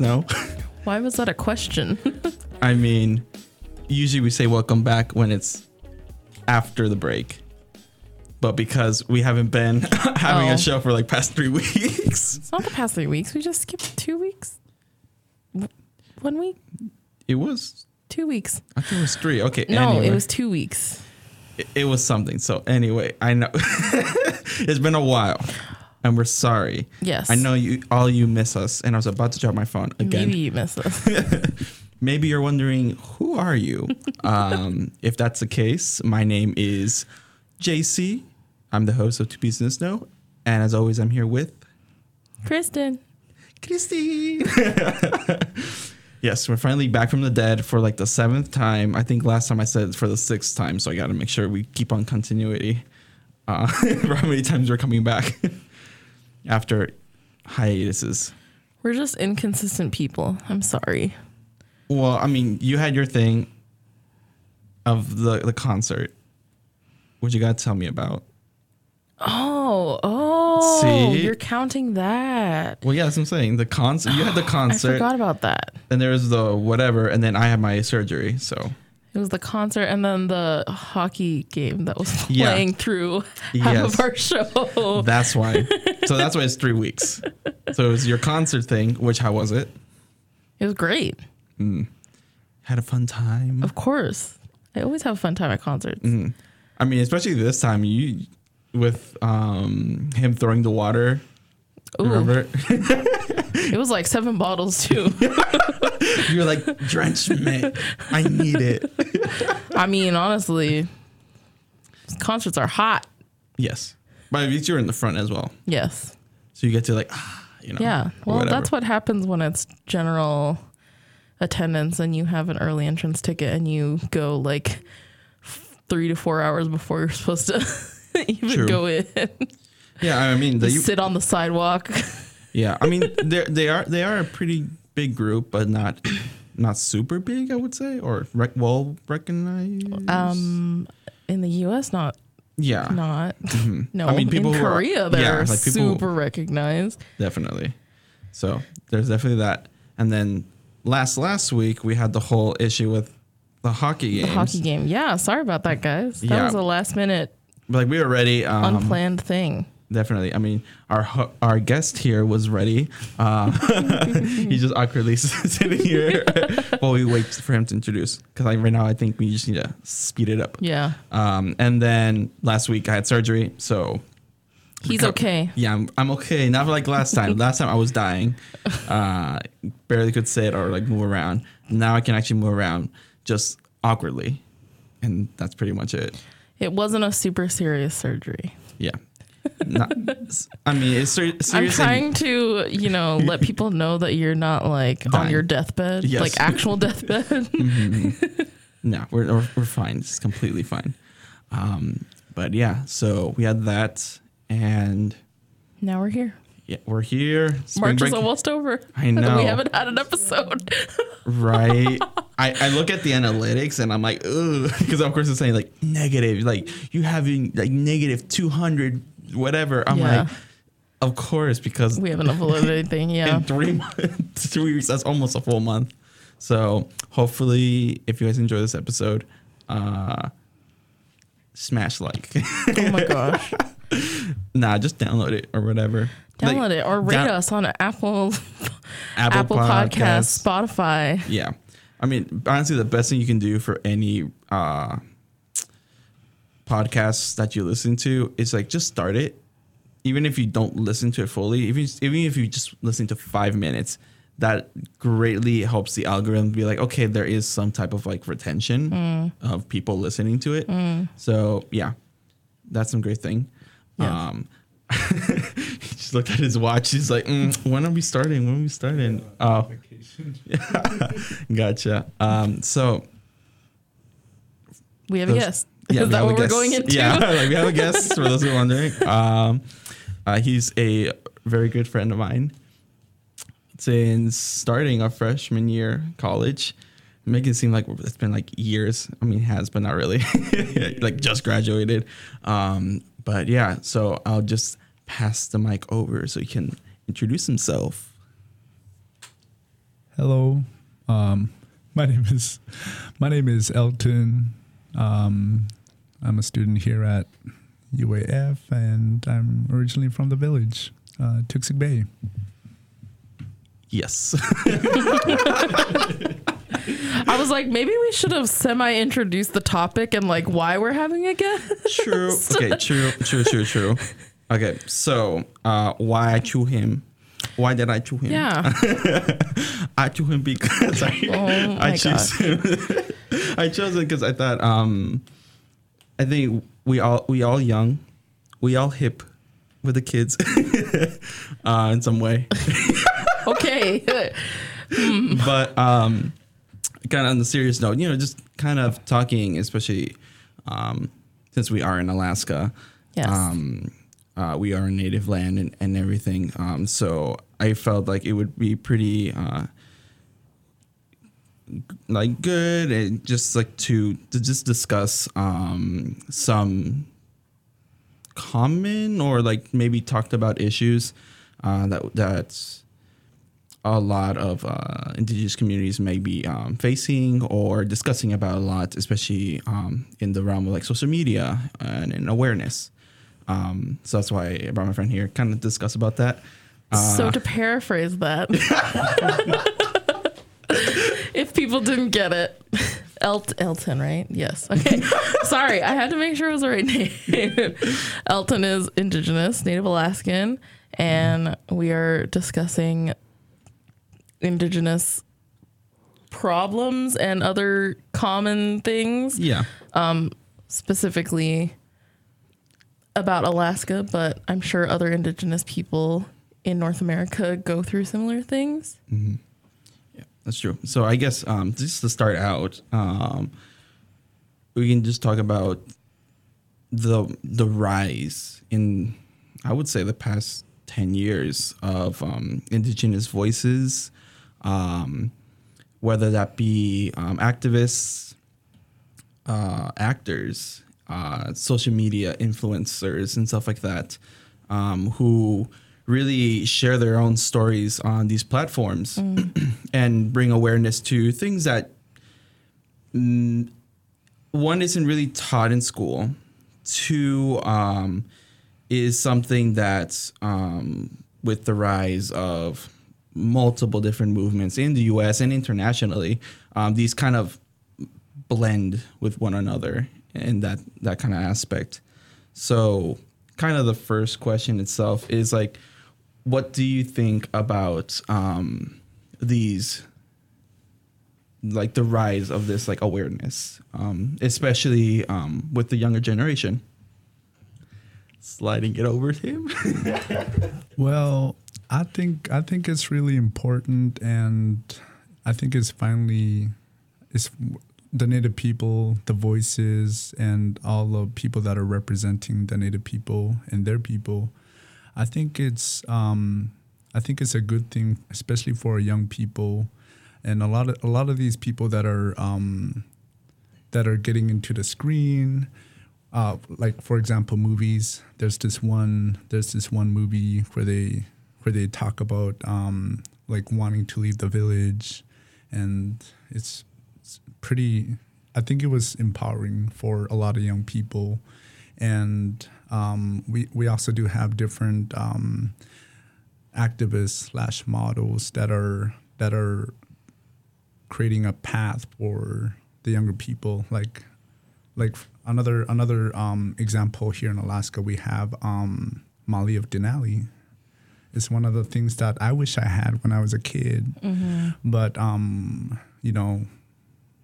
know. Why was that a question? I mean, usually we say welcome back when it's after the break. But because we haven't been having Oh. a show for like past three weeks, it's not the past three weeks. We just skipped two weeks. W- One week? it was, Two weeks. I think it was three. Okay. No, anyway, it was two weeks. it, it was something. So anyway, I know it's been a while and we're sorry. Yes. I know you, all you miss us. And I was about to drop my phone again. Maybe you miss us. Maybe you're wondering, who are you? um, if that's the case, my name is JC. I'm the host of Two the Snow. And as always, I'm here with Kristen. Christy. yes, we're finally back from the dead for like the seventh time. I think last time I said for the sixth time, so I got to make sure we keep on continuity. Uh, for how many times we're coming back after hiatuses. We're just inconsistent people. I'm sorry. Well, I mean, you had your thing of the the concert. What you got to tell me about? Oh, oh. See? You're counting that. Well, yeah, that's what I'm saying. The concert. You had the concert. I forgot about that. and there was the whatever, and then I had my surgery. So It was the concert and then the hockey game that was Yeah. playing through half Yes. of our show. that's why. so that's why it's three weeks. So it was your concert thing. Which how was it? It was great. Had a fun time. Of course. I always have a fun time at concerts. Mm-hmm. I mean, especially this time, you with um him throwing the water. Ooh, Remember? it was like seven bottles too. You're like drench me. I need it. I mean, honestly, concerts are hot. Yes, but at least you're in the front as well, Yes. so you get to like ah, you know. Yeah. Well, whatever. that's what happens when it's general attendance and you have an early entrance ticket and you go like f- three to four hours before you're supposed to even True. go in. Yeah, I mean, the, You sit on the sidewalk. yeah, I mean, they they are they are a pretty big group, but not not super big, I would say, or rec- well recognized. Um, in the U.S., not yeah, not. No, I mean, people in who are- Korea, they're yeah, like super recognized. definitely. So there's definitely that, and then last last week we had the whole issue with the hockey game. The hockey game. Yeah, sorry about that, guys. That Yeah. was a last minute Like we were ready. Um, unplanned thing. Definitely. I mean, our our guest here was ready. Uh, he's just awkwardly sitting here while we wait for him to introduce. Because like right now, I think we just need to speed it up. Yeah, Um, and then last week I had surgery, so he's Reco- okay. yeah, I'm, I'm okay. Not like last time. last time I was dying, uh, barely could sit or like move around. Now I can actually move around just awkwardly, and that's pretty much it. It wasn't a super serious surgery. Yeah. Not, I mean, it's ser- I'm trying to, you know, let people know that you're not like on your deathbed, Yes. like actual deathbed. No, we're, we're we're fine. It's completely fine. Um, but yeah, so we had that, and now we're here. yeah, we're here. Spring March break- is almost over. I know. we haven't had an episode. right? I, I look at the analytics and I'm like, ugh, because of course it's saying like negative, like you having like negative two hundred, whatever. I'm Yeah. like, of course, because we haven't uploaded anything. Yeah. in three months, three weeks, that's almost a full month. So hopefully, if you guys enjoy this episode, uh, smash like. oh my gosh. nah, just download it or whatever. Download Like, it or rate down- us on Apple Apple, Apple Podcasts, Spotify. Yeah. I mean, honestly, the best thing you can do for any uh, podcasts that you listen to is like just start it. Even if you don't listen to it fully, even, even if you just listen to five minutes, that greatly helps the algorithm be like, okay, there is some type of like retention of people listening to it. So, yeah, that's some great thing. Yes. Um, he just looked at his watch. He's like, mm, when are we starting? When are we starting? Oh, gotcha. Um, so We have a Those- guest. yeah, Is we that have a what we're guest. going into? Yeah, like we have a guest for those who are wondering. Um, uh, he's a very good friend of mine since starting our freshman year college. Make it seem like it's been like years. I mean, it has, but not really. like just graduated. Um, but yeah, so I'll just pass the mic over so he can introduce himself. Hello. Um, my name is my name is Elton. Um, I'm a student here at UAF, and I'm originally from the village, uh, Toksook Bay. Yes. I was like, maybe we should have semi introduced the topic and like why we're having a guest. true. Okay. True. True. True. True. Okay. So, uh, why I choose him? Why did I choose him? Yeah. I chose him because I, Oh I choose him. I chose it because I thought um, I think we all we all young, we all hip with the kids uh, in some way. Okay. but um, kind of on the serious note, you know, just kind of talking, especially um, since we are in Alaska. Yes. Um, uh, we are a native land and, and everything. Um, so I felt like it would be pretty uh, like good and just like to to just discuss um, some common or like maybe talked about issues uh, that that's a lot of uh, indigenous communities may be um, facing or discussing about a lot, especially um, in the realm of like social media and in awareness. Um, so that's why I brought my friend here, kind of discuss about that. so to paraphrase that, if people didn't get it, Elt- Elton, right? Yes. Okay. Sorry, I had to make sure it was the right name. Elton is Indigenous, Native Alaskan, and we are discussing Indigenous problems and other common things Yeah, Um, specifically about Alaska, but I'm sure other indigenous people in North America go through similar things. yeah, that's true. So I guess um, just to start out, um, we can just talk about the the rise in, I would say, the past ten years of um, indigenous voices, um, whether that be um, activists, uh, actors, uh, social media influencers, and stuff like that, um, who really share their own stories on these platforms and bring awareness to things that mm, one isn't really taught in school. Two um, is something that um, with the rise of multiple different movements in the U.S. and internationally, um, these kind of blend with one another in that that kind of aspect. So, kind of the first question itself is like, what do you think about um, these? like the rise of this like awareness um especially um with the younger generation sliding it over to him Well, I think I think it's really important, and I think it's finally it's the Native people, the voices, and all the people that are representing the Native people and their people. I think it's um, I think it's a good thing, especially for young people, and a lot of a lot of these people that are um, that are getting into the screen uh, like for example movies. There's this one there's this one movie where they where they talk about um, like wanting to leave the village. And it's, it's pretty i think it was empowering for a lot of young people. And um, we, we also do have different um, activists slash models that are that are creating a path for the younger people like like another another um, example here in Alaska, we have um, Molly of Denali. It's one of the things that I wish I had when I was a kid, but um, you know,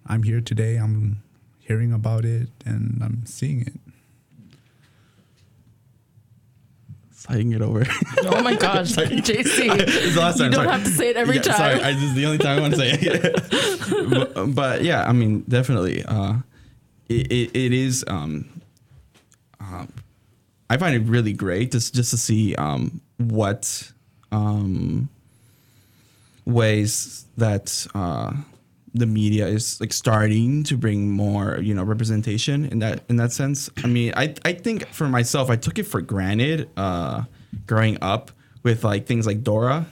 I'm here today. I'm hearing about it and I'm seeing it. Sliding it over Oh my gosh, JC. it's the last You don't sorry. have to say it every Yeah, time. sorry I, this is the only time i want to say it but, but yeah i mean definitely uh it, it, it is um uh, i find it really great just just to see um what um ways that uh the media is like starting to bring more you know representation in that in that sense i mean i i think for myself i took it for granted uh growing up with like things like dora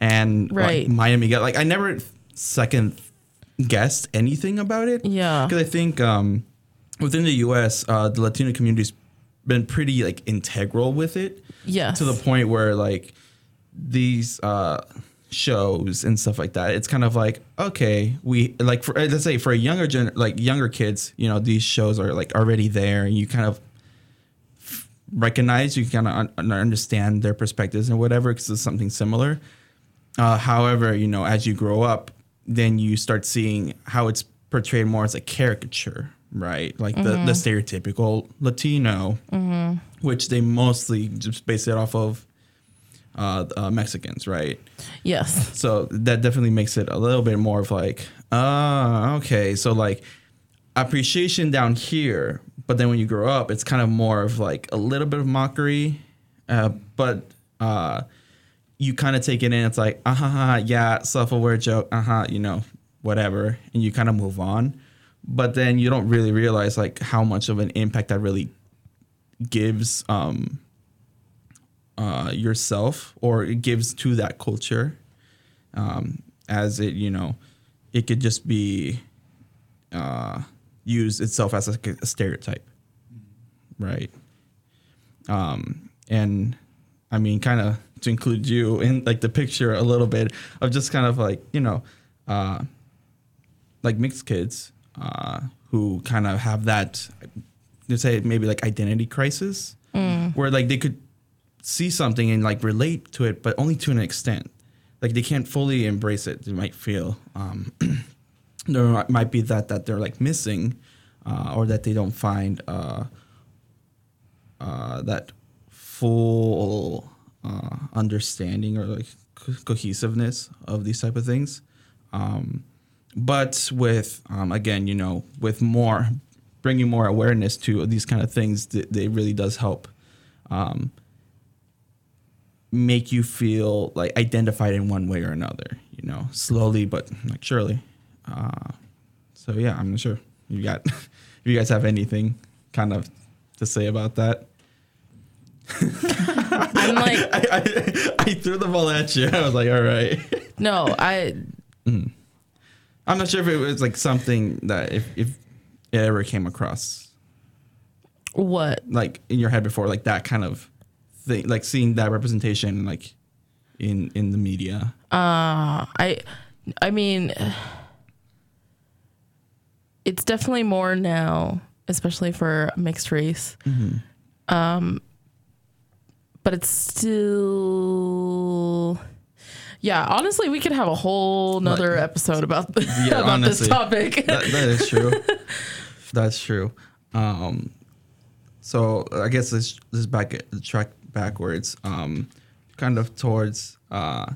and Right. like Miami like I never second guessed anything about it. Yeah. because I think um, within the U.S., uh, the Latino community's been pretty like integral with it yeah to the point where like these uh shows and stuff like that. It's kind of like okay we like for let's say for a younger gen like younger kids you know these shows are like already there and you kind of recognize you kind of un- understand their perspectives and whatever because it's something similar. Uh, however you know as you grow up then you start seeing how it's portrayed more as a caricature right? Like the, the stereotypical latino which they mostly just base it off of uh, uh, Mexicans, right? yes. So that definitely makes it a little bit more of like, ah, okay, so like appreciation down here, but then when you grow up, it's kind of more of like a little bit of mockery, uh, but uh, you kind of take it in. It's like, ah, uh huh, yeah, self-aware joke, uh huh, you know, whatever, and you kind of move on. But then you don't really realize like how much of an impact that really gives um, uh, yourself or it gives to that culture um, as it you know it could just be uh, used itself as a, a stereotype. Right. Um, and i mean kind of to include you in like the picture a little bit of just kind of like you know uh, like mixed kids uh, who kind of have that let's say maybe like identity crisis where like they could see something and like relate to it but only to an extent. Like they can't fully embrace it. They might feel um, there might be that that they're like missing uh, or that they don't find uh, uh, that full uh, understanding or like co- cohesiveness of these type of things. Um, but with um, again you know with more bringing more awareness to these kind of things th- it really does help. Um, make you feel like identified in one way or another you know slowly but like surely. Uh, so yeah i'm not sure. You got if you guys have anything kind of to say about that. I'm like, I, I, I threw the ball at you. I was like all right. No, I i'm not sure if it was like something that if, if it ever came across. What? like in your head before like that kind of thing like seeing that representation like in in the media Uh, I, I mean, it's definitely more now, especially for mixed race. Um, but it's still, yeah. Honestly, we could have a whole nother Like- episode about the, Yeah, about honestly. this topic. that, that is true. That's true. Um, so I guess let's let's back track backwards. Um, kind of towards uh,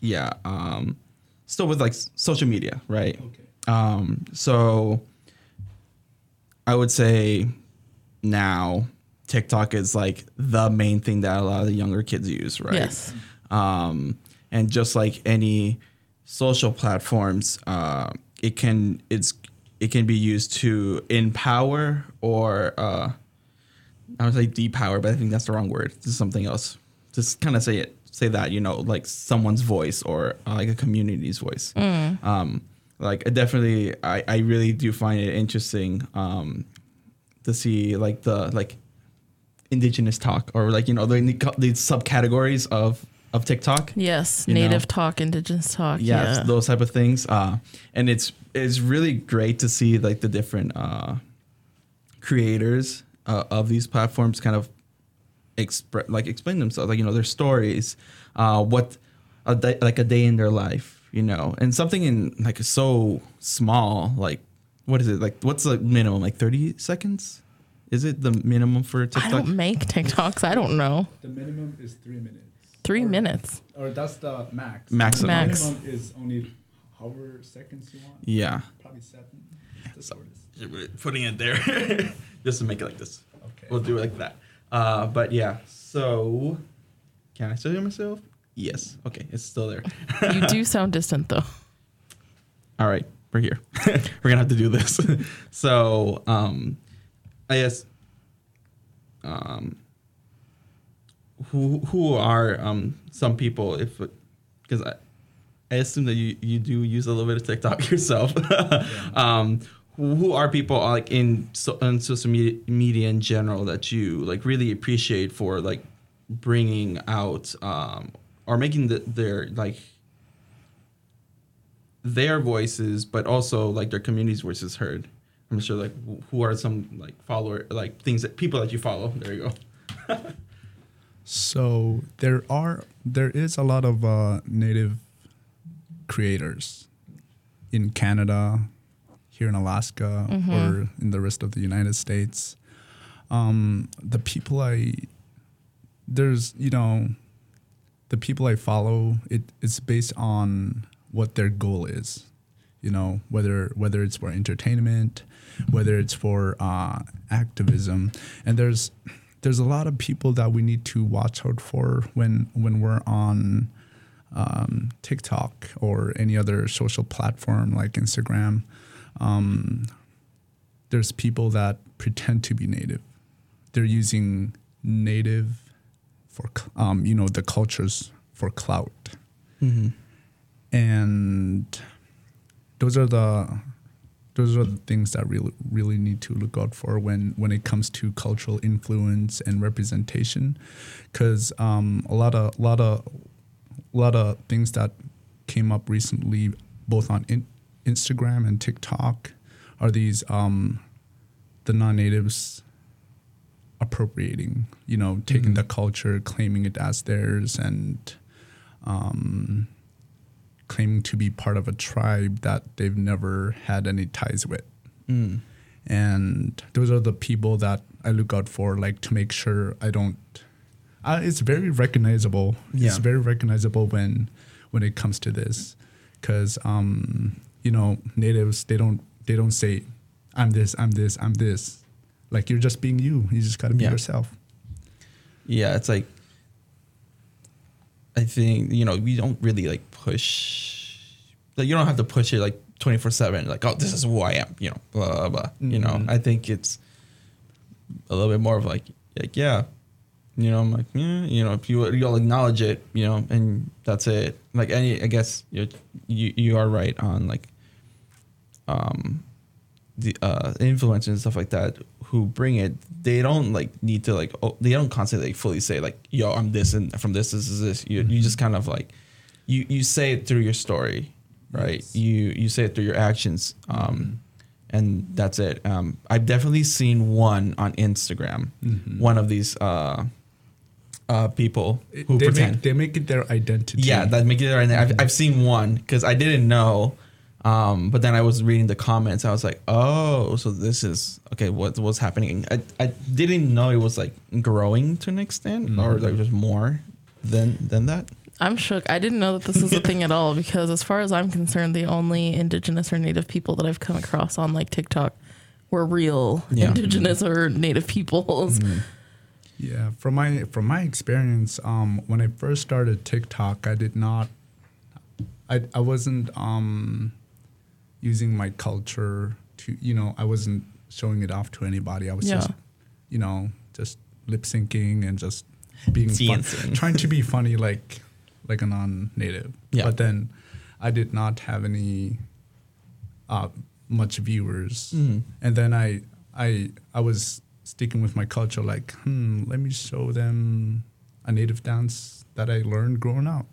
yeah. Um, still with like social media, right? Okay. Um, so I would say now TikTok is like the main thing that a lot of the younger kids use, right? Yes. Um, and just like any social platforms, uh, it can it's it can be used to empower or uh, I would say depower, but I think that's the wrong word. This is something else. Just kind of say it, say that you know, like someone's voice or uh, like a community's voice. Um, like I definitely, I, I really do find it interesting um, to see like the like indigenous talk or like you know the the subcategories of of TikTok. Yes, You know? native talk, indigenous talk. yeah, Yeah, those type of things. Uh, and it's it's really great to see like the different uh, creators uh, of these platforms kind of express like explain themselves, like you know their stories, uh, what a day, like a day in their life, you know, and something in like so small, like what is it like? What's the minimum? Like thirty seconds? Is it the minimum for TikTok? I don't make TikToks. I don't know. The minimum is three minutes. Three Or- minutes. Or that's the max. Maximum. Max. The Minimum is only however seconds you want. Yeah, Probably seven. The shortest. putting it there just to make it like this. Okay. We'll do it like that. Uh, but yeah, so can I still hear myself? Yes. Okay, it's still there. You do sound distant though. All right, we're here. we're gonna have to do this. so, um, I guess, um, who who are um some people if because I, I assume that you you do use a little bit of TikTok yourself. um, who are people like in so, on social media, media in general that you like really appreciate for like bringing out um, or making the, their like their voices, but also like their community's voices heard. I'm sure like who are some like follower like things that people that you follow. There you go. So there are there is a lot of uh, native creators in Canada, here in Alaska, or in the rest of the United States. Um, the people I there's you know the people I follow it it's based on what their goal is. You know whether whether it's for entertainment, whether it's for uh, activism, and there's there's a lot of people that we need to watch out for when when we're on um, TikTok or any other social platform like Instagram. Um, there's people that pretend to be native. They're using native for um, you know the cultures for clout, and those are the those are the things that really really need to look out for when when it comes to cultural influence and representation, because um, a lot of a lot of a lot of things that came up recently, both on in, Instagram and TikTok, are these um, the non-natives appropriating, you know, taking the culture, claiming it as theirs, and um, claiming to be part of a tribe that they've never had any ties with. Mm. And those are the people that I look out for, like to make sure I don't. Uh, it's very recognizable. Yeah. It's very recognizable when when it comes to this, because um, you know natives they don't they don't say I'm this I'm this I'm this. Like you're just being you. You just got to be Yeah. yourself. Yeah, it's like I think you know we don't really like push. Like you don't have to push it like twenty four seven. Like oh, this is who I am. You know, blah blah. blah. You know, Mhm. I think it's a little bit more of like like yeah, you know, I'm like yeah, you know, if you you'll acknowledge it, you know, and that's it. Like any, I guess you you you are right on like um the uh influencers and stuff like that who bring it they don't like need to like oh, they don't constantly like, fully say like yo i'm this and from this this is this you, you just kind of like you you say it through your story right Yes. you you say it through your actions um and that's it um i've definitely seen one on instagram Mhm. one of these uh uh people who they pretend make they make it their identity. yeah, that make it right. I've, I've seen one because I didn't know, um, but then I was reading the comments. I was like, oh, so this is okay. What what's happening? I, I didn't know it was like growing to an extent, or like there's more than than that. I'm shook. I didn't know that this was a thing at all because, as far as I'm concerned, the only indigenous or native people that I've come across on like TikTok were real Yeah. indigenous or native peoples. Yeah, from my from my experience, um, when I first started TikTok, I did not, I I wasn't um, using my culture to you know I wasn't showing it off to anybody. I was just, you know, just lip syncing and just being fun, trying to be funny like like a non-native. Yeah. But then, I did not have any uh, much viewers, Mhm. and then I I I was sticking with my culture. Like, hmm, let me show them a native dance that I learned growing up,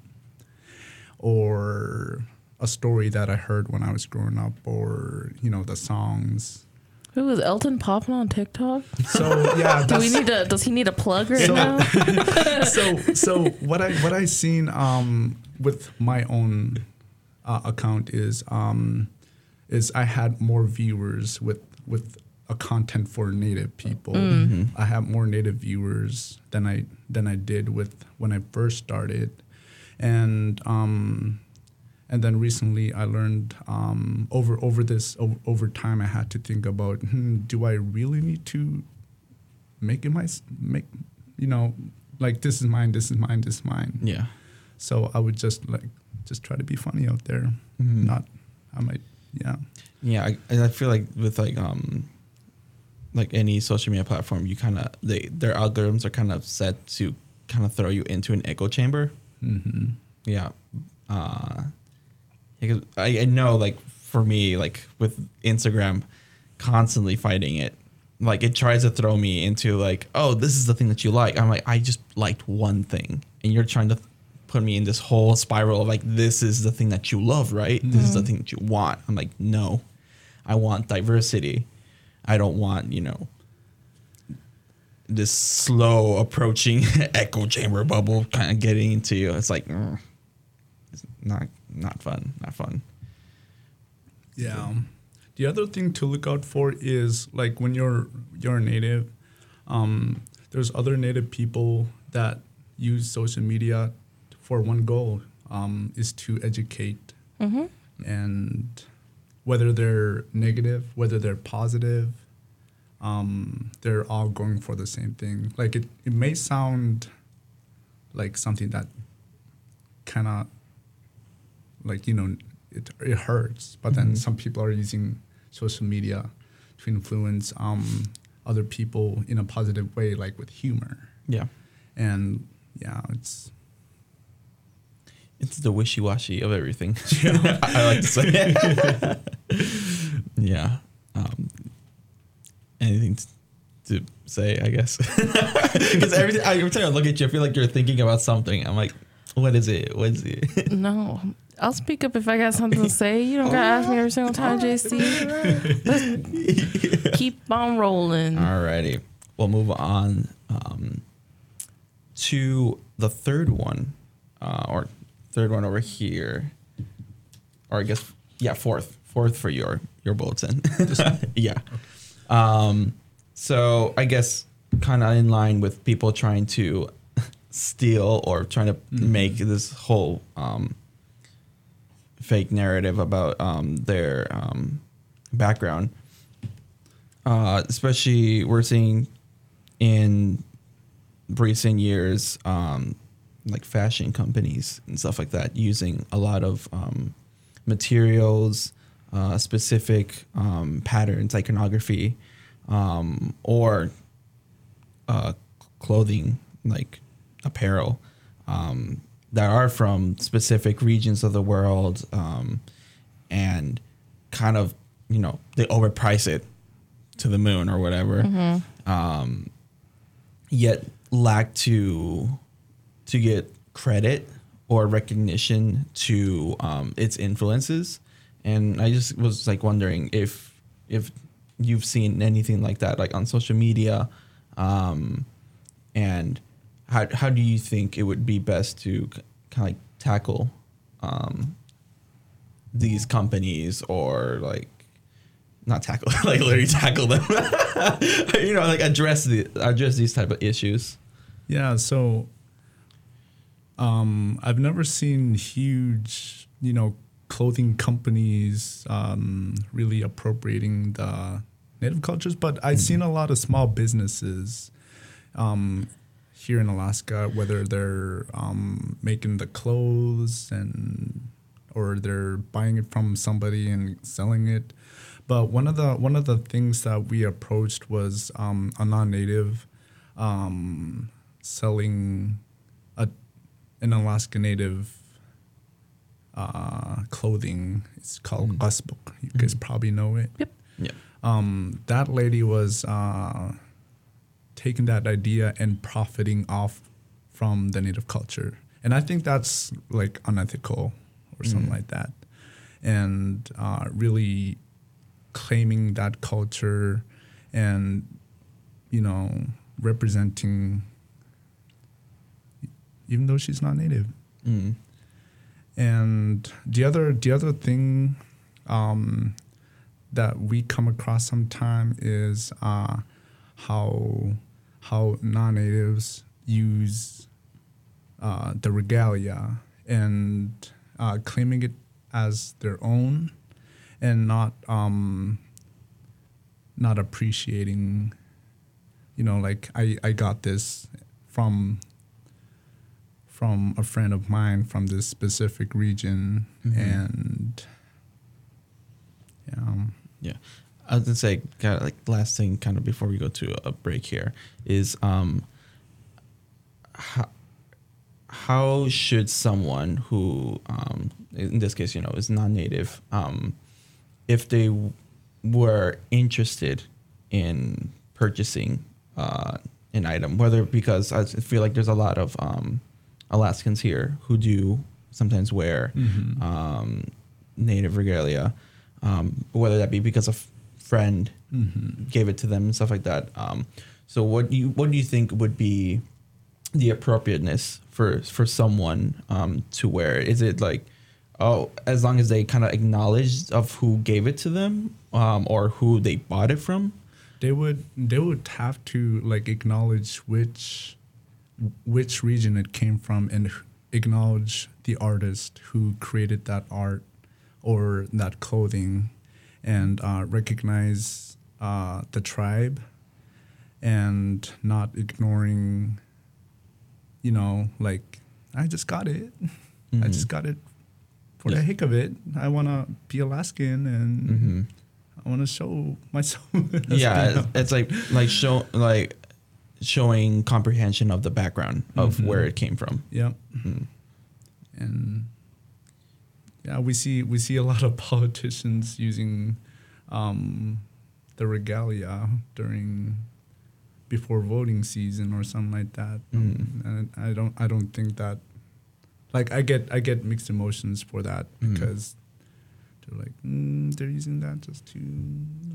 or a story that I heard when I was growing up, or you know the songs. Who is Elton popping on TikTok? So yeah, Do we need to? Does he need a plug right So- now? so so what I what I seen um, with my own uh, account is um, is I had more viewers with with a content for native people. I have more native viewers than I than I did with when I first started, and um, and then recently I learned um, over over this over, over time I had to think about hmm, do I really need to make it my make you know like this is mine this is mine this is mine Yeah, so i would just like just try to be funny out there Mhm. not i might yeah yeah. I, I feel like with like um, like any social media platform, you kind of they their algorithms are kind of set to kind of throw you into an echo chamber. hmm Yeah. uh, because I, I know like for me like with Instagram, constantly fighting it. Like it tries to throw me into like, oh, this is the thing that you like. I'm like, I just liked one thing, and you're trying to put me in this whole spiral of like, this is the thing that you love, right? This is the thing that you want. I'm like, no, I want diversity. I don't want you know this slow approaching echo chamber bubble kind of getting into you. It's like mm, it's not not fun, not fun. Yeah. The other thing to look out for is like when you're you're a native, um, there's other native people that use social media for one goal um, is to educate, and whether they're negative, whether they're positive, um, they're all going for the same thing. Like it, it may sound like something that kind of like you know it, it hurts but then some people are using social media to influence um, other people in a positive way like with humor Yeah, and yeah it's it's the wishy washy of everything. I, I like to say. yeah. Um, anything t- to say? I guess because every every time I look at you, I feel like you're thinking about something. I'm like, what is it? What is it? No, I'll speak up if I got something to say. You don't gotta ask me every single time, JC. Let's keep on rolling. Alrighty, we'll move on um, to the third one, uh, or third one over here, or I guess yeah, fourth, fourth for your your bulletin. yeah. Um, so I guess kind of in line with people trying to steal or trying to make this whole um, fake narrative about um, their um, background. Uh, especially we're seeing in recent years, um, like fashion companies and stuff like that, using a lot of um, materials, uh, specific um, patterns, iconography, um, or uh, clothing, like apparel, um, that are from specific regions of the world, um, and kind of you know they overprice it to the moon or whatever. Um, yet lack to to get credit or recognition to um, its influences. And I just was like wondering if if you've seen anything like that, like on social media, um, and how how do you think it would be best to kind of like tackle um, these companies or like not tackle like literally tackle them? You know like address the address these type of issues. Yeah so um, i've never seen huge you know clothing companies um, really appropriating the native cultures but i've seen a lot of small businesses um, here in alaska whether they're um, making the clothes and or they're buying it from somebody and selling it but one of the one of the things that we approached was um, a non-native um, selling a an Alaska Native uh, clothing. It's called kuspuk. You guys probably know it. Yep. yeah Um, that lady was uh, taking that idea and profiting off from the native culture, and I think that's like unethical or something like that, and uh, really claiming that culture and you know representing even though she's not native. Mm. and the other the other thing um, that we come across sometime is uh, how how non-natives use uh, the regalia and uh, claiming it as their own and not um, not appreciating you know like I, I got this from from a friend of mine from this specific region and yeah. Um, yeah i was gonna say kind of like last thing kind of before we go to a break here is um how, how should someone who, um, in this case, you know, is non-native, um, if they were interested in purchasing uh, an item, whether because I feel like there's a lot of um, Alaskans here who do sometimes wear Mhm. um, native regalia, um, whether that be because a f- friend Mhm. gave it to them and stuff like that. Um, so what do you what do you think would be the appropriateness for for someone um, to wear? Is it like oh, as long as they kind of acknowledge of who gave it to them um, or who they bought it from? they would they would have to like acknowledge which which region it came from and acknowledge the artist who created that art or that clothing and uh, recognize uh, the tribe and not ignoring you know like i just got it i Mhm. just got it for Yeah. the heck of it i want to be alaskan and hmm I want to show myself. yeah, it's, it's like like show like showing comprehension of the background of Mhm. where it came from. yeah, Mhm. and yeah, we see we see a lot of politicians using um, the regalia during before voting season or something like that. Mhm. And I don't I don't think that like I get I get mixed emotions for that Mhm. because they're like mm, they're using that just to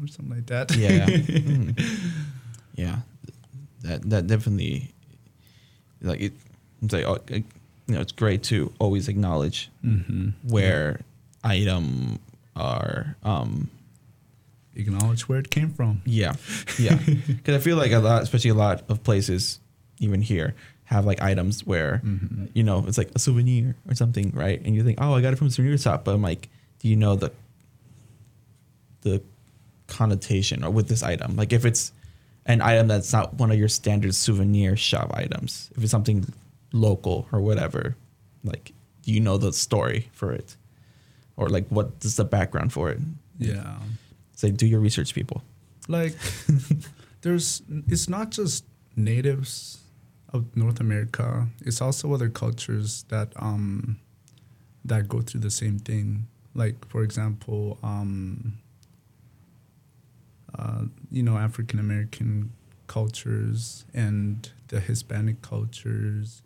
or something like that. Yeah, Mhm. yeah, that that definitely like it. It's like oh, you know, it's great to always acknowledge mm-hmm. where item are. Um, acknowledge where it came from. yeah, yeah, because I feel like a lot, especially a lot of places, even here, have like items where Mhm. you know it's like a souvenir or something, right? And you think, oh, I got it from a souvenir shop, but I'm like, do you know the the connotation or with this item? Like if it's an item that's not one of your standard souvenir shop items, if it's something local or whatever, like do you know the story for it, or like what is the background for it? Yeah. Say, do your research, people. like there's it's not just natives of North America it's also other cultures that um that go through the same thing like for example um uh, you know African American cultures and the Hispanic cultures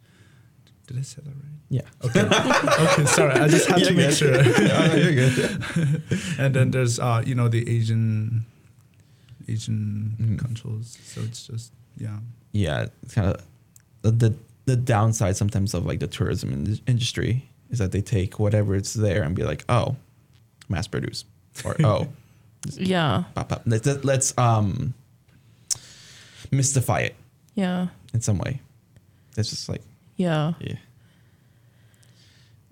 did I say that right Yeah. okay okay sorry I just had to make good. sure Oh, you're good. and then there's uh you know the asian asian Mhm. cultures so it's just yeah yeah, it's kind of the, the the downside sometimes of like the tourism in- industry is that they take whatever it's there and be like, oh, mass produce, or oh, Yeah. pop, up. Let's, let's um mystify it Yeah. in some way. It's just like Yeah. yeah,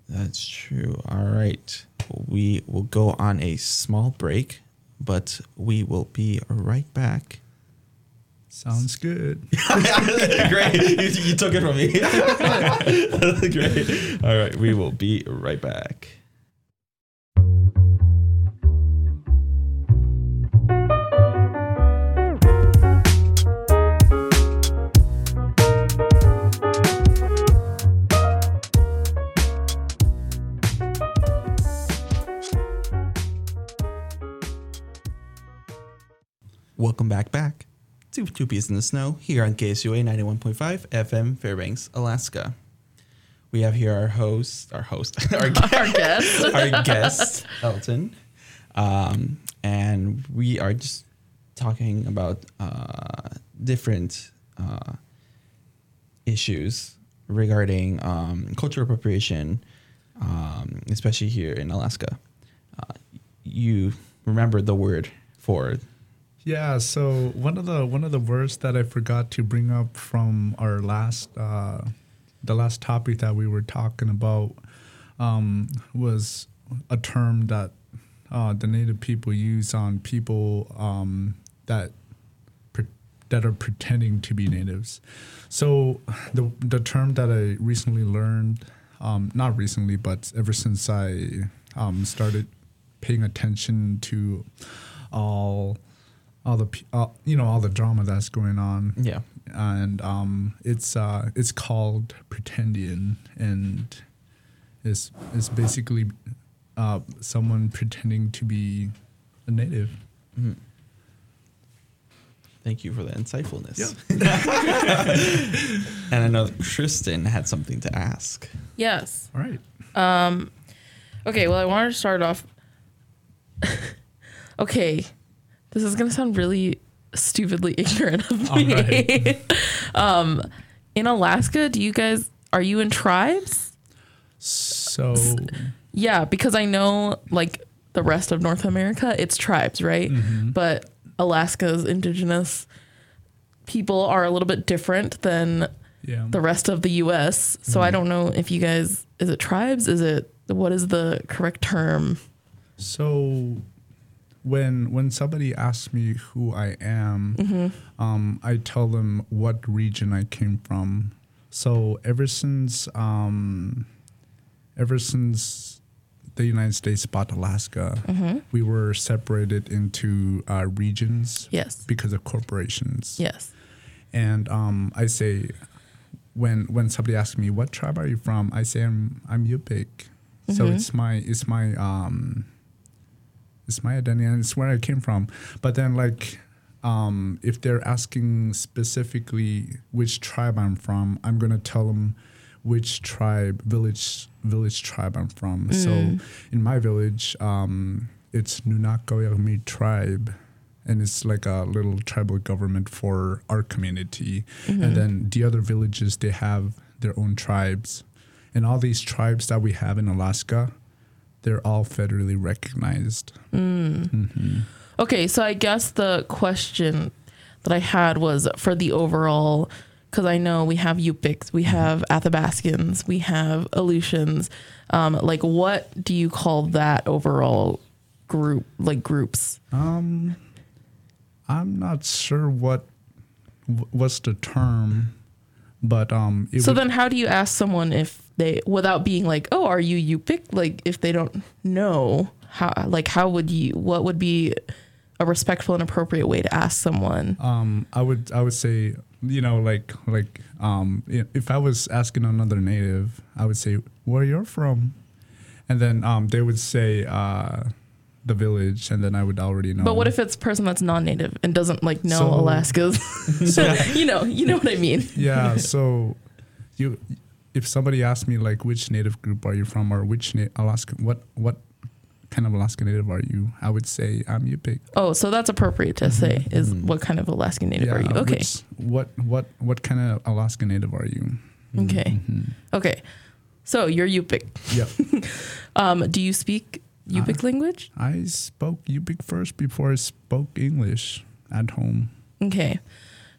that's true. All right, we will go on a small break, but we will be right back. sounds good Great. You, you took it from me. Great. All right. We will be right back. Welcome back, back to Two Peas in the Snow here on KSUA 91.5 FM, Fairbanks, Alaska. We have here our host, our host, our, Our guest. our guest, Elton. Um, and we are just talking about uh, different uh, issues regarding um, cultural appropriation, um, especially here in Alaska. Uh, you remember the word for yeah so one of the one of the words that i forgot to bring up from our last uh the last topic that we were talking about um was a term that uh the native people use on people um that that are pretending to be natives. So the the term that i recently learned um not recently but ever since i um started paying attention to all all the pe- all, you know all the drama that's going on Yeah. and um, it's uh, it's called Pretendian, and it's it's basically uh, someone pretending to be a native. Mhm. Thank you for the insightfulness. and I know that Kristen had something to ask. Yes. All right. Um, okay, well, I wanted to start off. okay, this is gonna sound really stupidly ignorant of me. right. um, in Alaska, do you guys are you in tribes? So Yeah, because I know like the rest of North America, it's tribes, right? mhm. But Alaska's indigenous people are a little bit different than yeah, the rest of the US. So I Mhm. don't know if you guys is it tribes? Is it what is the correct term? so when when somebody asks me who I am, Mm-hmm. um, I tell them what region I came from. So ever since um, ever since the United States bought Alaska, Mm-hmm. we were separated into uh, regions Yes. because of corporations. Yes. And um, I say, when when somebody asks me what tribe are you from, I say I'm I'm Yupik. So Mhm. it's my it's my um, it's my identity and it's where I came from. But then like. Um, if they're asking specifically which tribe I'm from, I'm gonna tell them which tribe, village, village tribe I'm from. So Mm. in my village, um, it's Nunakauyarmiut tribe, and it's like a little tribal government for our community. Mm-hmm. And then the other villages, they have their own tribes, and all these tribes that we have in Alaska, they're all federally recognized. Mm. hmm Okay, so I guess the question that I had was for the overall, because I know we have Yupiks, we have Athabascans, we have Aleutians. Um, like, what do you call that overall group? Like groups? Um, I'm not sure what what's the term, but um, it so would- then, how do you ask someone if they, without being like, "Oh, are you Yupik?" Like, if they don't know how, like, how would you? What would be a respectful and appropriate way to ask someone? Um, I would I would say you know like like um if I was asking another native, I would say where you're from, and then um they would say uh the village, and then I would already know. But what if it's a person that's non-native and doesn't like know So- Alaska's? so you know, you know what I mean. yeah so you if somebody asked me like which native group are you from or which na- Alaska what what kind of Alaska native are you? I would say I'm Yupik. Oh, so that's appropriate to say is Mhm. what kind of Alaskan native are you? Okay. which- what what what kind of Alaska native are you? Okay. Mhm. Okay. So you're Yupik. Yep. Um, do you speak Yupik language? I spoke Yupik first before I spoke English at home. Okay.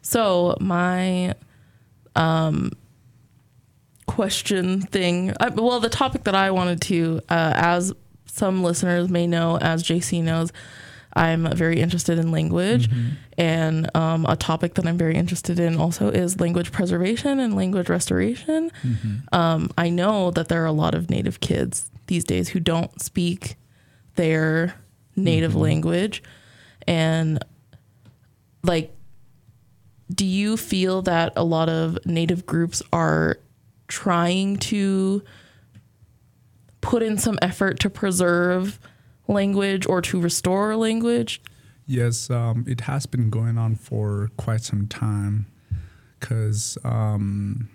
So my um question thing, I, well, the topic that I wanted to, uh, as some listeners may know, as JC knows, I'm very interested in language. And um, a topic that I'm very interested in also is language preservation and language restoration. Um, I know that there are a lot of Native kids these days who don't speak their native Mhm. language. And, like, do you feel that a lot of Native groups are trying to put in some effort to preserve language or to restore language? Yes, um, it has been going on for quite some time because um,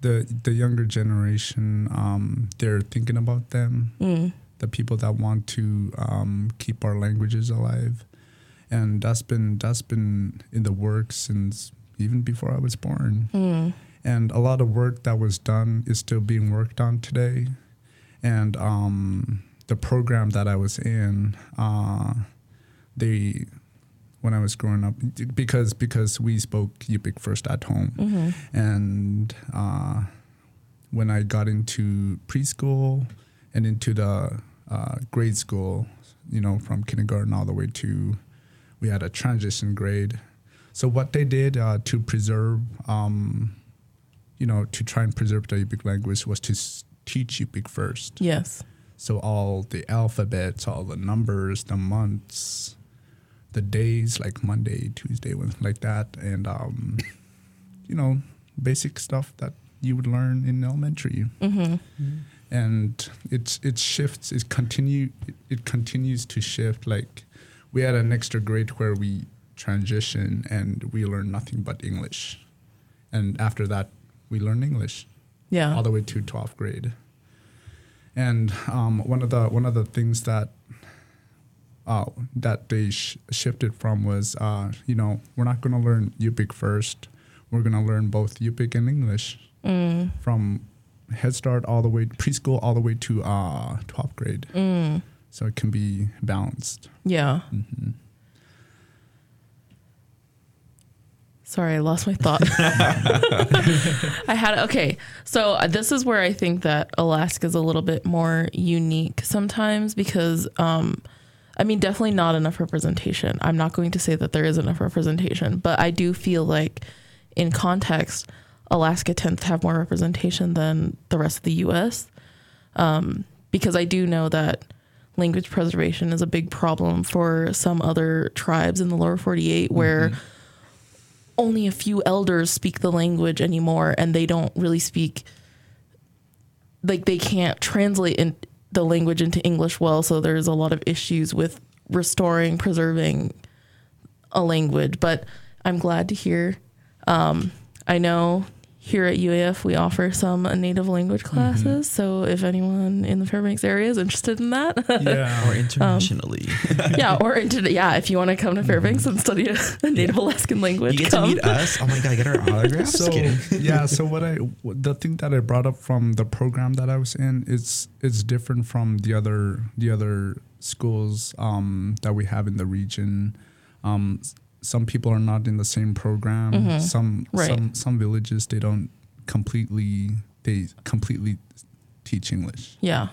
the the younger generation um, they're thinking about them, Mm. the people that want to um, keep our languages alive, and that's been that's been in the works since even before I was born. Mm. And a lot of work that was done is still being worked on today. And um, the program that I was in, uh, they when I was growing up, because because we spoke Yupik first at home, hmm and uh, when I got into preschool and into the uh, grade school, you know, from kindergarten all the way to, we had a transition grade. So what they did uh, to preserve, um, you know, to try and preserve the Yupik language was to s- teach Yupik first. Yes. So all the alphabets, all the numbers, the months, the days like Monday, Tuesday, like that, and um, you know, basic stuff that you would learn in elementary. Mm-hmm. And it's it shifts. It continue. It, it continues to shift. Like we had an extra grade where we transition and we learn nothing but English, and after that we learn English Yeah. all the way to 12th grade. And um, one of the one of the things that uh, that they sh- shifted from was, uh, you know, we're not going to learn Yupik first. We're going to learn both Yupik and English Mm. from Head Start all the way preschool all the way to uh, 12th grade. Mm. So it can be balanced. Yeah. hmm Sorry, I lost my thought. I had okay. So uh, this is where I think that Alaska is a little bit more unique sometimes because, um, I mean, definitely not enough representation. I'm not going to say that there is enough representation, but I do feel like, in context, Alaska tends to have more representation than the rest of the U.S. Um, because I do know that language preservation is a big problem for some other tribes in the lower 48 where only a few elders speak the language anymore and they don't really speak like they can't translate in the language into English well so there's a lot of issues with restoring preserving a language. But I'm glad to hear um, I know here at UAF we offer some native language classes so if anyone in the Fairbanks area is interested in that Yeah. Or internationally. yeah or into yeah if you want to come to Fairbanks and study a, a native Alaskan language you get to meet us. Oh my god, get our autographs. so yeah so what i the thing that i brought up from the program that i was in is it's different from the other the other schools um, that we have in the region um, s- some people are not in the same program Mhm. some Right. some some villages they don't completely they completely teach english yeah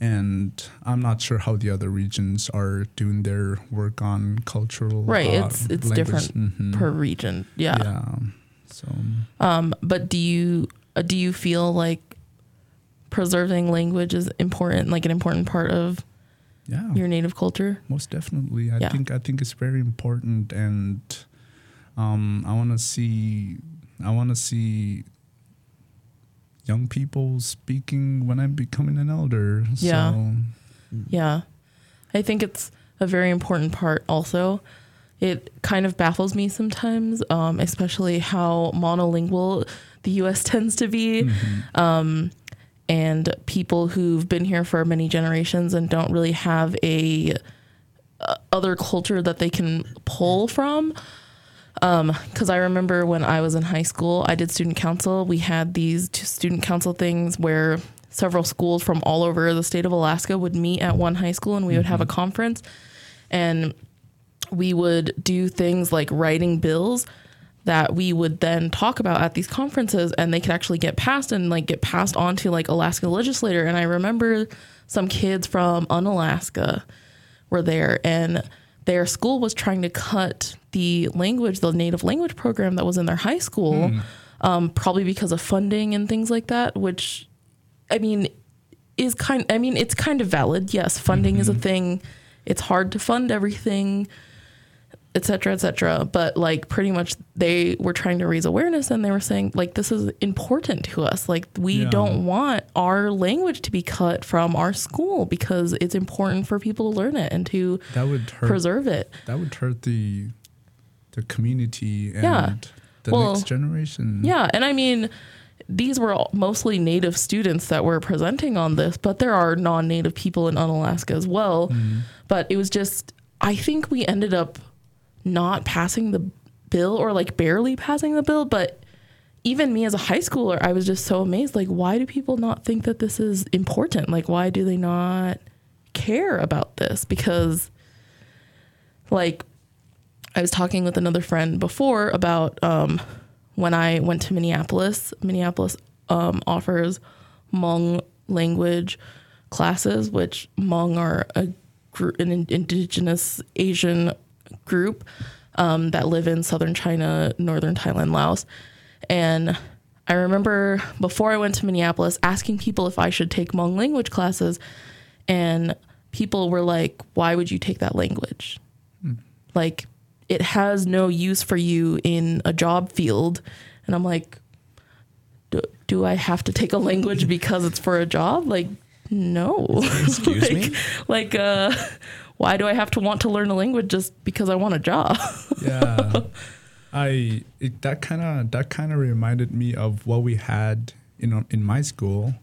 and i'm not sure how the other regions are doing their work on cultural Right, uh, it's- it's language. different Mhm. per region. Yeah. yeah so Um, but do you uh, do you feel like preserving language is important, like an important part of yeah your native culture? most definitely i Yeah. think i think it's very important and um i want to see i want to see young people speaking when i'm becoming an elder Yeah. so Yeah. I think it's a very important part also. It kind of baffles me sometimes, um, especially how monolingual the US tends to be. mhm. um, and people who've been here for many generations and don't really have a uh, other culture that they can pull from. Because I remember when I was in high school, I did student council. We had these two student council things where several schools from all over the state of Alaska would meet at one high school and we would have a conference. And we would do things like writing bills that we would then talk about at these conferences and they could actually get passed and like get passed on to like Alaska legislator. And I remember some kids from Unalaska were there and their school was trying to cut the language, the native language program that was in their high school, um, probably because of funding and things like that, which I mean is kind I mean it's kind of valid. Yes, funding is a thing. It's hard to fund everything et cetera, et cetera. But like pretty much they were trying to raise awareness and they were saying like this is important to us. Like we Yeah. don't want our language to be cut from our school because it's important for people to learn it and to that would hurt preserve it. that would hurt the the community and Yeah. the Well, next generation Yeah, and I mean these were mostly native students that were presenting on this, but there are non-native people in Unalaska as well. Mm-hmm. But it was just I think we ended up not passing the bill or like barely passing the bill, but even me as a high schooler, I was just so amazed like why do people not think that this is important? Like why do they not care about this? Because like I was talking with another friend before about um, when I went to Minneapolis. Minneapolis um, offers Hmong language classes, which Hmong are a an indigenous Asian group um, that live in southern China, northern Thailand, Laos. And I remember before I went to Minneapolis asking people if I should take Hmong language classes, and people were like, "Why would you take that language?" like it has no use for you in a job field. And I'm like, do, do I have to take a language because it's for a job? Like, no. Excuse like, me? Like, uh, why do I have to want to learn a language just because I want a job? yeah i it, that kind of that kind of reminded me of what we had in in my school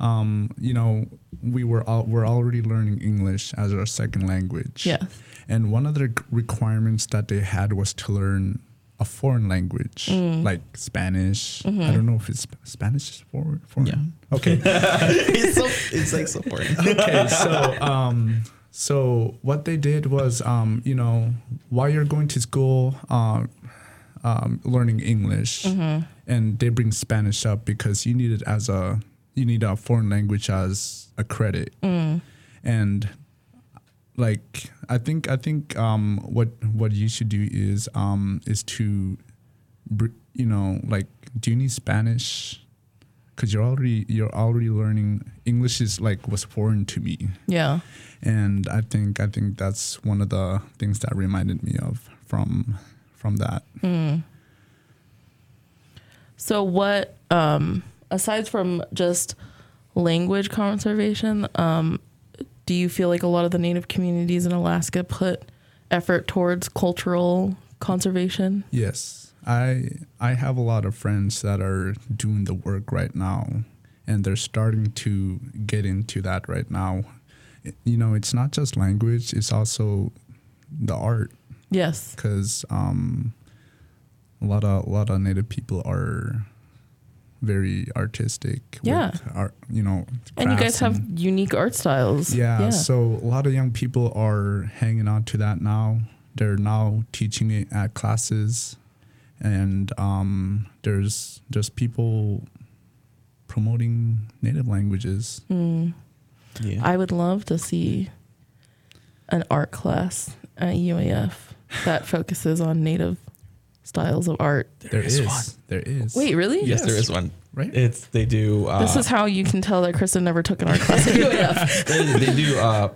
um you know we were all we're already learning english as our second language Yeah. and one of the requirements that they had was to learn a foreign language like spanish i don't know if it's spanish is foreign, foreign? Yeah. okay it's so it's like so important. okay, so um, so what they did was, um, you know, while you're going to school, um, um, learning English, and they bring Spanish up because you need it as a you need a foreign language as a credit, and like I think I think um, what what you should do is um, is to, you know, like do you need Spanish? Because you're already you're already learning English is like was foreign to me, Yeah. and I think I think that's one of the things that reminded me of from from that. So what um aside from just language conservation, um do you feel like a lot of the native communities in Alaska put effort towards cultural conservation? Yes, I I have a lot of friends that are doing the work right now, and they're starting to get into that right now. You know, it's not just language; it's also the art. Yes. Because um, a lot of a lot of Native people are very artistic. Yeah. art, you know. And you guys have and- unique art styles. yeah, so a lot of young people are hanging on to that now. They're now teaching it at classes, and um, there's there's people promoting native languages. Mm. Yeah. I would love to see an art class at UAF that focuses on native styles of art. there is is, one. there is. Wait, really? yes, there Yes. is one. right? It's they do. Uh, This is how you can tell that Kristen never took an art class at UAF. they, they do uh,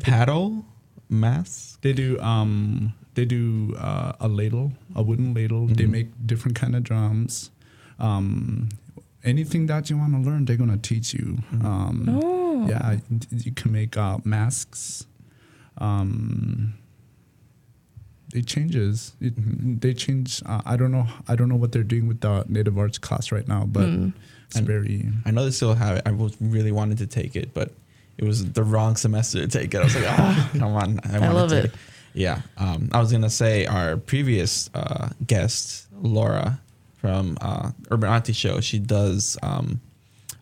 paddle mass. They do um they do uh, a ladle, a wooden ladle. They Mhm. make different kind of drums. Um, anything that you want to learn, they're gonna teach you. Um, Oh. Yeah, you can make uh, masks. Um, it changes. It, They change. Uh, I don't know. I don't know what they're doing with the native arts class right now, but Mm. it's And- very. I know they still have it. I was really wanted to take it, but it was the wrong semester to take it. I was like, ah, come on. I, wanna love take it. Yeah. Um, I was gonna say our previous uh, guest, Laura from uh, Urban Auntie Show. She does um,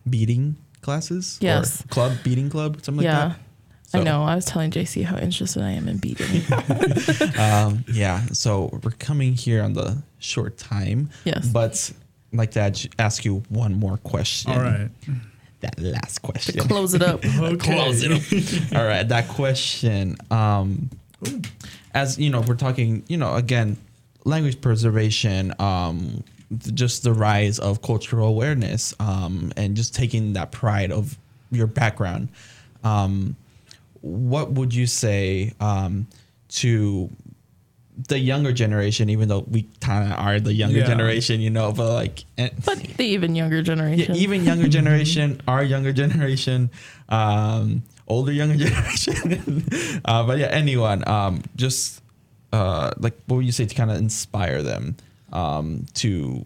beading classes. or Yes. club beading club, something yeah. like that. I know. I was telling JC how interested I am in beading. um, yeah. So we're coming here on the short time. Yes. But I'd like to ask- ask you one more question. All right. That last to question. close it up. Close it up. All right, that question. Um, as you know, we're talking. You know, again, language preservation. Um, just the rise of cultural awareness. Um, and just taking that pride of your background. Um, what would you say um, to the younger generation? Even though we kind of are the younger Yeah. generation, you know, but like, and- But the even younger yeah, generation. even younger generation, our younger generation, um, older younger generation. uh, but yeah, anyone, um, just uh, like what would you say to kind of inspire them um, to,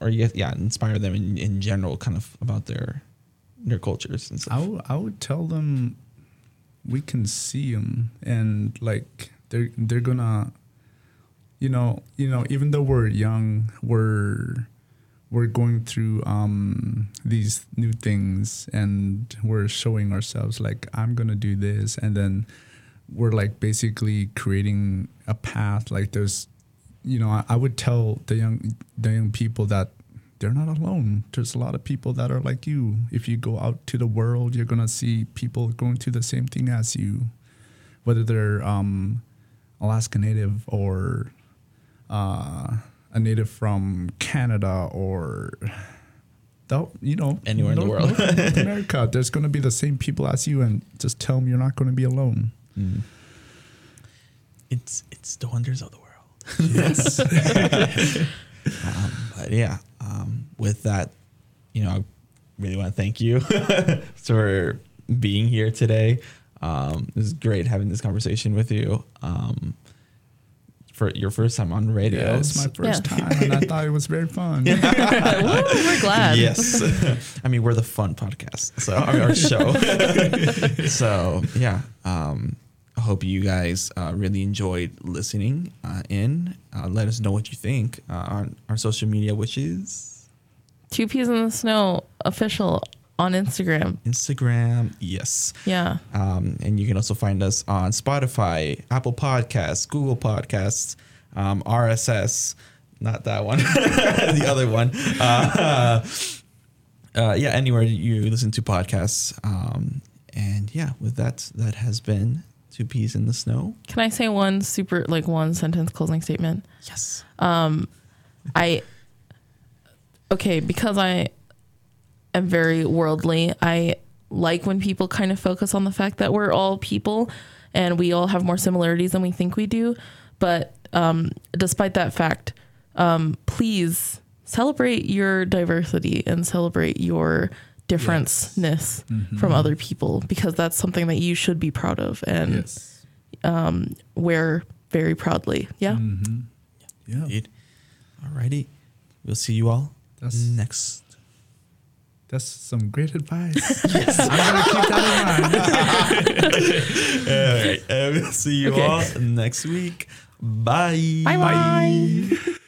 or yeah, inspire them in, in general, kind of about their their cultures and I stuff. would, I would tell them we can see them and like they're they're gonna you know you know even though we're young we're we're going through um these new things and we're showing ourselves like I'm gonna do this. And then we're like basically creating a path. Like there's you know I, I would tell the young the young people that they're not alone. There's a lot of people that are like you. If you go out to the world you're gonna see people going through the same thing as you. Whether they're um alaska native or uh a native from canada or the, you know Anywhere in the world. North, North america there's gonna be the same people as you and just tell them you're not gonna be alone Mm. it's it's the wonders of the world. Yes. Um, but yeah, um, with that, you know, I really want to thank you for being here today. Um, it was great having this conversation with you. Um, for your first time on radio. yeah, it's my first Yeah. time, and I thought it was very fun. Woo, we're glad. Yes. I mean, we're the fun podcast, so our, our show. so yeah, um, I hope you guys uh, really enjoyed listening uh, in. Uh, let us know what you think uh, on our social media, which is Two peas in the snow official on Instagram. Instagram. Yes. Yeah. Um, and you can also find us on Spotify, Apple Podcasts, Google Podcasts, um, RSS, not that one, the other one. Uh, uh, yeah, anywhere you listen to podcasts. Um, and yeah, with that, that has been Two Peas in the Snow. Can I say one super like one sentence closing statement? Yes. I okay because I am very worldly. I like when people kind of focus on the fact that we're all people and we all have more similarities than we think we do. But um, despite that fact, um, please celebrate your diversity and celebrate your differenceness from other people because that's something that you should be proud of and Yes. wear very proudly. Yeah. Mm-hmm. Yeah. Indeed. Alrighty. We'll see you all That's- next. That's some great advice. yes. I'm gonna keep that in mind. All right. Uh, we'll see you Okay. all next week. Bye. Bye bye.